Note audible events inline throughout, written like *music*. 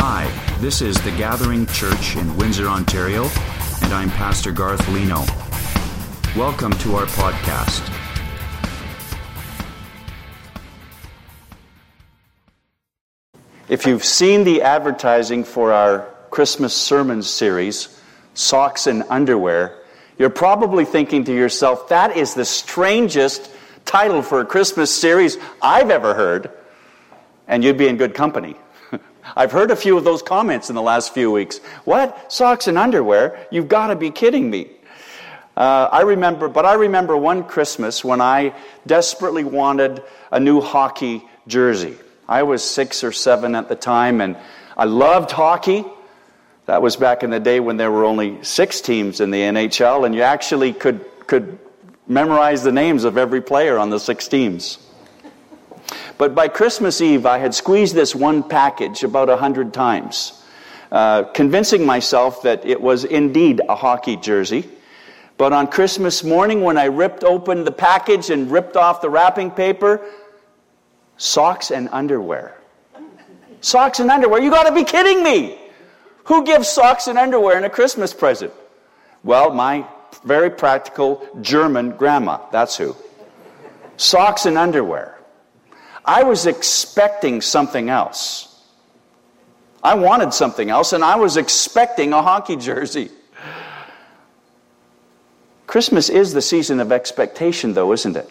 Hi, this is The Gathering Church in Windsor, Ontario, and I'm Pastor Garth Leno. Welcome to our podcast. If you've seen the advertising for our Christmas sermon series, Socks and Underwear, you're probably thinking to yourself, that is the strangest title for a Christmas series I've ever heard. And you'd be in good company. I've heard a few of those comments in the last few weeks. What? Socks and underwear? You've got to be kidding me. Uh, I remember, but I remember one Christmas when I desperately wanted a new hockey jersey. I was six or seven at the time, and I loved hockey. That was back in the day when there were only six teams in the NHL, and you actually could, could memorize the names of every player on the six teams. But by Christmas Eve, I had squeezed this one package about a hundred times, uh, convincing myself that it was indeed a hockey jersey. But on Christmas morning, when I ripped open the package and ripped off the wrapping paper, socks and underwear. Socks and underwear? You gotta be kidding me! Who gives socks and underwear in a Christmas present? Well, my very practical German grandma. That's who. Socks and underwear. I was expecting something else. I wanted something else, and I was expecting a hockey jersey. Christmas is the season of expectation, though, isn't it?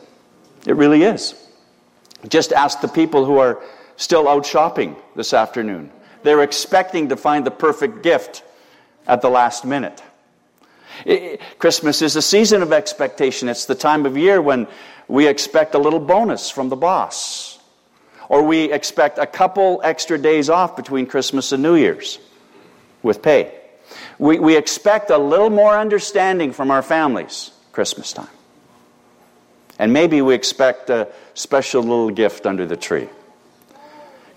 It really is. Just ask the people who are still out shopping this afternoon. They're expecting to find the perfect gift at the last minute. Christmas is a season of expectation. It's the time of year when we expect a little bonus from the boss or we expect a couple extra days off between Christmas and New Year's with pay. We, we expect a little more understanding from our families Christmas time. And maybe we expect a special little gift under the tree.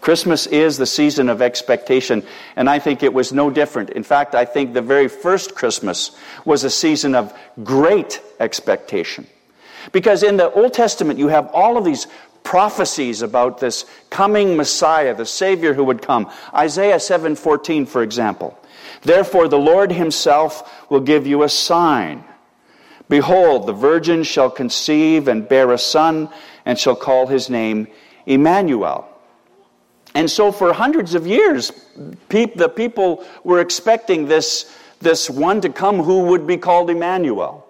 Christmas is the season of expectation, and I think it was no different. In fact, I think the very first Christmas was a season of great expectation. Because in the Old Testament, you have all of these prophecies about this coming Messiah, the Savior who would come. Isaiah 7:14, for example. Therefore the Lord himself will give you a sign. Behold, the virgin shall conceive and bear a son, and shall call his name Emmanuel. And so for hundreds of years, the people were expecting this, this one to come who would be called Emmanuel.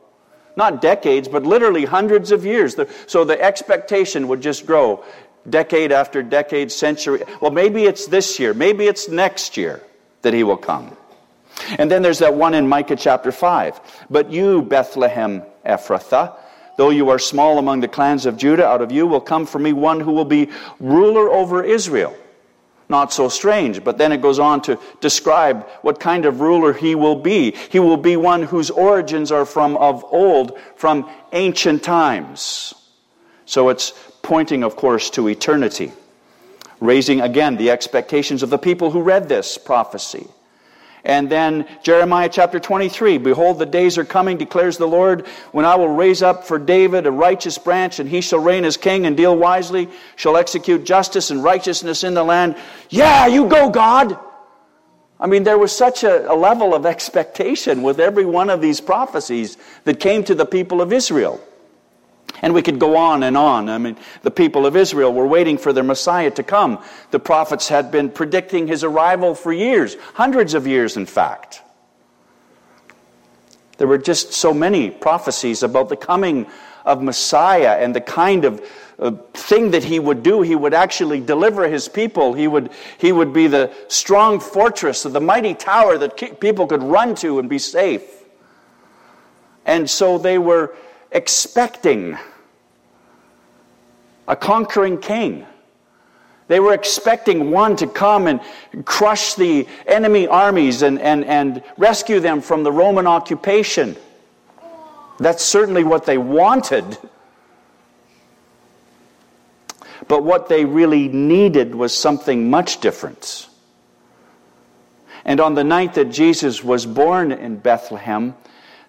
Not decades, but literally hundreds of years. So the expectation would just grow decade after decade, century. Well, maybe it's this year, maybe it's next year that he will come. And then there's that one in Micah chapter 5. But you, Bethlehem Ephrathah, though you are small among the clans of Judah, out of you will come for me one who will be ruler over Israel not so strange. But then it goes on to describe what kind of ruler he will be. He will be one whose origins are from of old, from ancient times. So it's pointing, of course, to eternity, raising again the expectations of the people who read this prophecy. And then Jeremiah chapter 23 Behold, the days are coming, declares the Lord, when I will raise up for David a righteous branch, and he shall reign as king and deal wisely, shall execute justice and righteousness in the land. Yeah, you go, God! I mean, there was such a, a level of expectation with every one of these prophecies that came to the people of Israel. And we could go on and on. I mean, the people of Israel were waiting for their Messiah to come. The prophets had been predicting his arrival for years, hundreds of years, in fact. There were just so many prophecies about the coming of Messiah and the kind of uh, thing that he would do. He would actually deliver his people. He would, he would be the strong fortress, the mighty tower that people could run to and be safe. And so they were expecting a conquering king. They were expecting one to come and crush the enemy armies and, and, and rescue them from the Roman occupation. That's certainly what they wanted. But what they really needed was something much different. And on the night that Jesus was born in Bethlehem,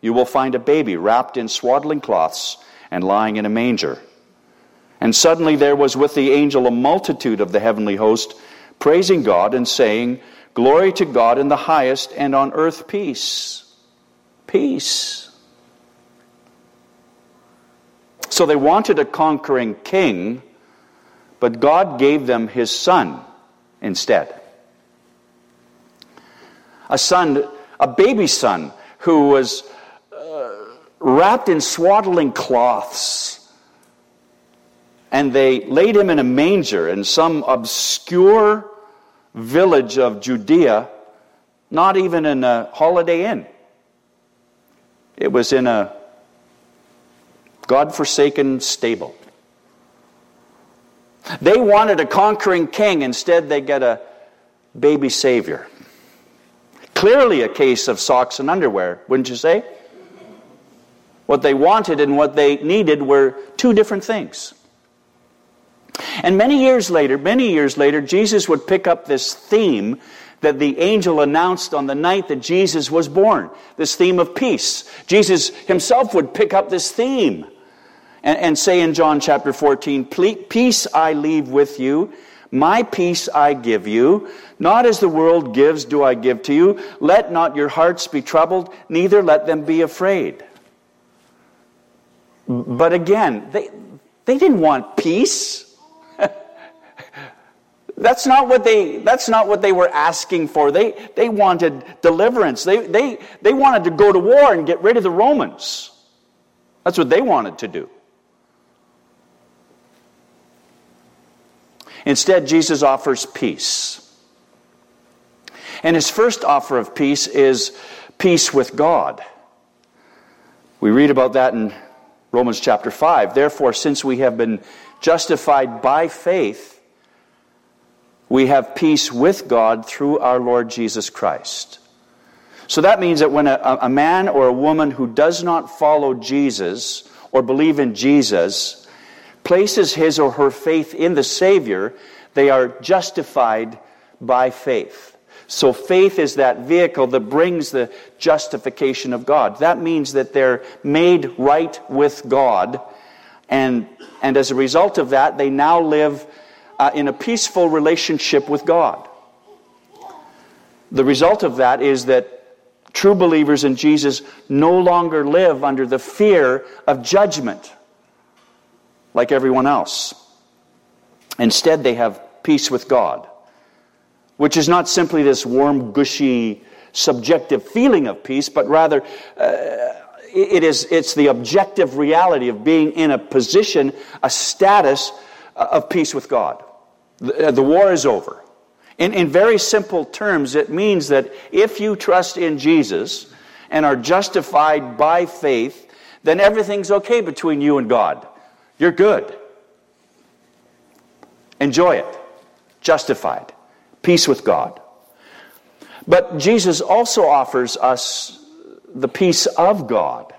You will find a baby wrapped in swaddling cloths and lying in a manger. And suddenly there was with the angel a multitude of the heavenly host praising God and saying, Glory to God in the highest, and on earth peace. Peace. So they wanted a conquering king, but God gave them his son instead. A son, a baby son, who was wrapped in swaddling cloths and they laid him in a manger in some obscure village of Judea, not even in a holiday inn. It was in a God forsaken stable. They wanted a conquering king, instead, they get a baby savior. Clearly, a case of socks and underwear, wouldn't you say? What they wanted and what they needed were two different things. And many years later, many years later, Jesus would pick up this theme that the angel announced on the night that Jesus was born this theme of peace. Jesus himself would pick up this theme and, and say in John chapter 14, Peace I leave with you, my peace I give you. Not as the world gives, do I give to you. Let not your hearts be troubled, neither let them be afraid. But again, they, they didn't want peace. *laughs* That's not what they, that's not what they were asking for. They, they wanted deliverance. They, they, they wanted to go to war and get rid of the Romans. That's what they wanted to do. Instead, Jesus offers peace. And his first offer of peace is peace with God. We read about that in Romans chapter 5. Therefore, since we have been justified by faith, we have peace with God through our Lord Jesus Christ. So that means that when a, a, man or a woman who does not follow Jesus or believe in Jesus places his or her faith in the Savior, they are justified by faith. So faith is that vehicle that brings the justification of God. That means that they're made right with God. And, and as a result of that, they now live uh, in a peaceful relationship with God. The result of that is that true believers in Jesus no longer live under the fear of judgment like everyone else. Instead, they have peace with God, which is not simply this warm, gushy, subjective feeling of peace, but rather uh, it is, it's the objective reality of being in a position, a status uh, of peace with God. Uh, the, war is over. In, in very simple terms, it means that if you trust in Jesus and are justified by faith, then everything's okay between you and God. You're good. Enjoy it. Justified. Peace with God. But Jesus also offers us the peace of God.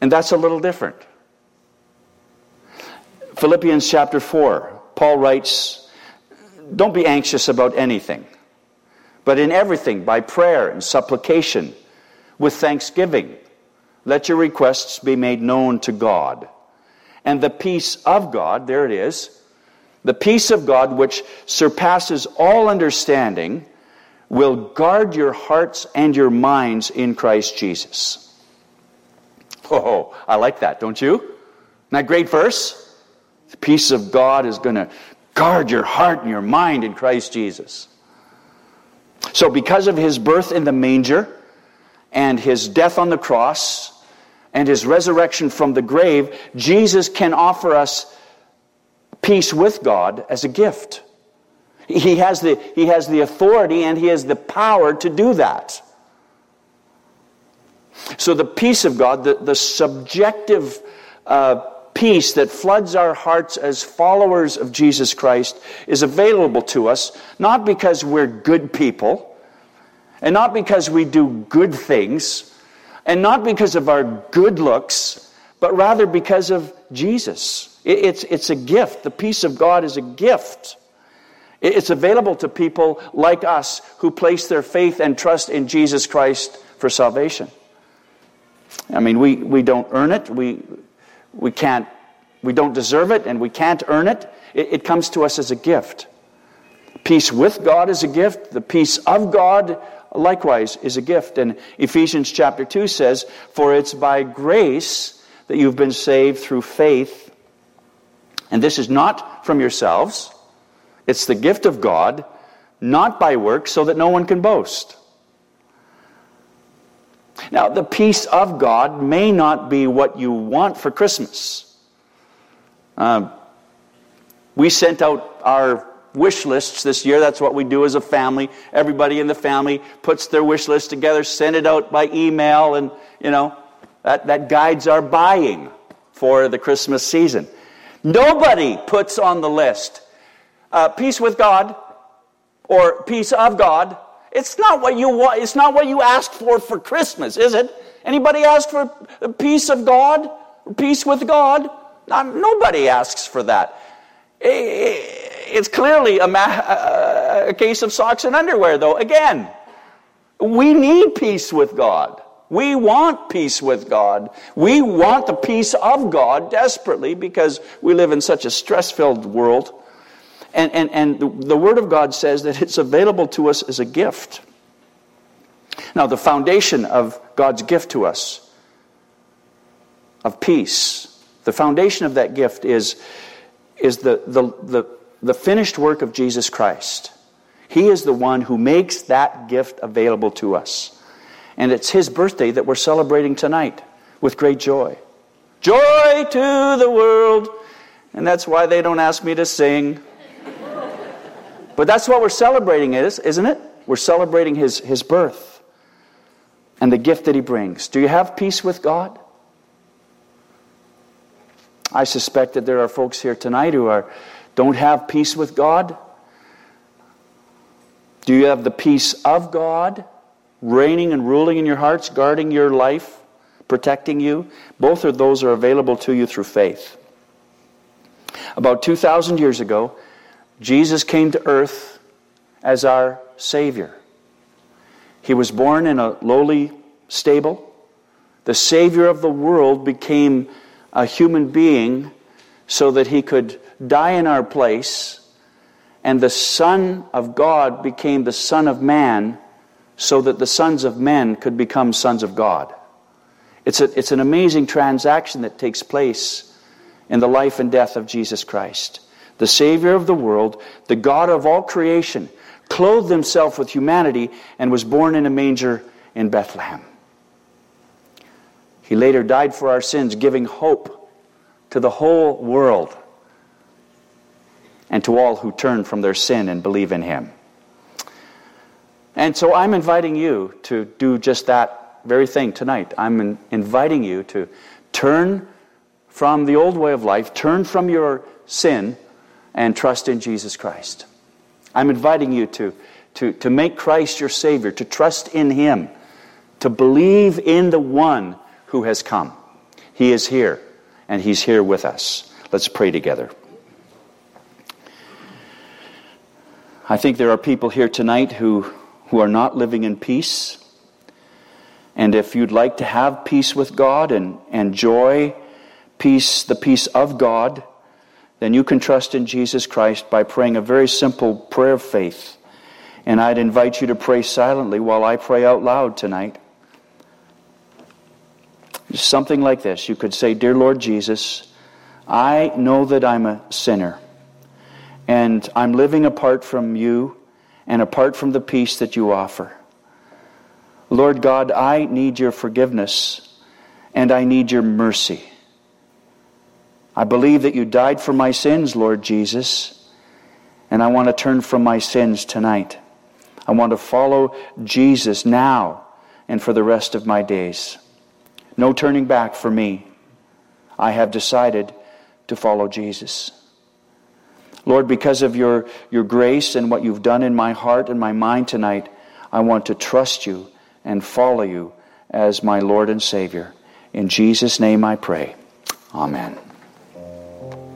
And that's a little different. Philippians chapter 4. Paul writes, Don't be anxious about anything, but in everything, by prayer and supplication, with thanksgiving, let your requests be made known to God. And the peace of God, there it is, the peace of God which surpasses all understanding, will guard your hearts and your minds in Christ Jesus. Oh, I like that, don't you? Isn't that great verse? The peace of God is going to guard your heart and your mind in Christ Jesus. So, because of his birth in the manger and his death on the cross and his resurrection from the grave, Jesus can offer us peace with God as a gift. He has the, he has the authority and he has the power to do that. So, the peace of God, the, the subjective uh, peace that floods our hearts as followers of Jesus Christ is available to us, not because we're good people, and not because we do good things, and not because of our good looks, but rather because of Jesus. It's, it's a gift. The peace of God is a gift. It's available to people like us who place their faith and trust in Jesus Christ for salvation. I mean, we, we don't earn it. We, we can't, we don't deserve it and we can't earn it. it. It comes to us as a gift. Peace with God is a gift. The peace of God likewise is a gift. And Ephesians chapter 2 says, For it's by grace that you've been saved through faith. And this is not from yourselves. It's the gift of God, not by works, so that no one can boast. Now, the peace of God may not be what you want for Christmas. Uh, we sent out our wish lists this year. That's what we do as a family. Everybody in the family puts their wish list together, send it out by email, and, you know, that, that guides our buying for the Christmas season. Nobody puts on the list uh, peace with God or peace of God. It's not what you want. It's not what you asked for for Christmas, is it? Anybody ask for peace of God, peace with God? Not, nobody asks for that. It's clearly a, ma- a case of socks and underwear, though. Again, we need peace with God. We want peace with God. We want the peace of God desperately because we live in such a stress filled world. And, and, and the, Word of God says that it's available to us as a gift. Now, the foundation of God's gift to us of peace, the foundation of that gift is, is the, the, the, the finished work of Jesus Christ. He is the one who makes that gift available to us. And it's His birthday that we're celebrating tonight with great joy. Joy to the world! And that's why they don't ask me to sing. But that's what we're celebrating, is, isn't it? We're celebrating his, his birth and the gift that he brings. Do you have peace with God? I suspect that there are folks here tonight who are, don't have peace with God. Do you have the peace of God reigning and ruling in your hearts, guarding your life, protecting you? Both of those are available to you through faith. About 2,000 years ago, Jesus came to earth as our Savior. He was born in a lowly stable. The Savior of the world became a human being so that he could die in our place. And the Son of God became the Son of Man so that the sons of men could become sons of God. It's, a, it's an amazing transaction that takes place in the life and death of Jesus Christ the Savior of the world, the God of all creation, clothed himself with humanity and was born in a manger in Bethlehem. He later died for our sins, giving hope to the whole world and to all who turn from their sin and believe in him. And so I'm inviting you to do just that very thing tonight. I'm inviting you to turn from the old way of life, turn from your sin and trust in Jesus Christ. I'm inviting you to, to, to make Christ your Savior, to trust in Him, to believe in the one who has come. He is here, and He's here with us. Let's pray together. I think there are people here tonight who, who are not living in peace. And if you'd like to have peace with God and, and joy, peace, the peace of God, then you can trust in Jesus Christ by praying a very simple prayer of faith. And I'd invite you to pray silently while I pray out loud tonight. Something like this. You could say, Dear Lord Jesus, I know that I'm a sinner. And I'm living apart from you and apart from the peace that you offer. Lord God, I need your forgiveness and I need your mercy. I believe that you died for my sins, Lord Jesus, and I want to turn from my sins tonight. I want to follow Jesus now and for the rest of my days. No turning back for me. I have decided to follow Jesus. Lord, because of your, your grace and what you've done in my heart and my mind tonight, I want to trust you and follow you as my Lord and Savior. In Jesus' name I pray. Amen.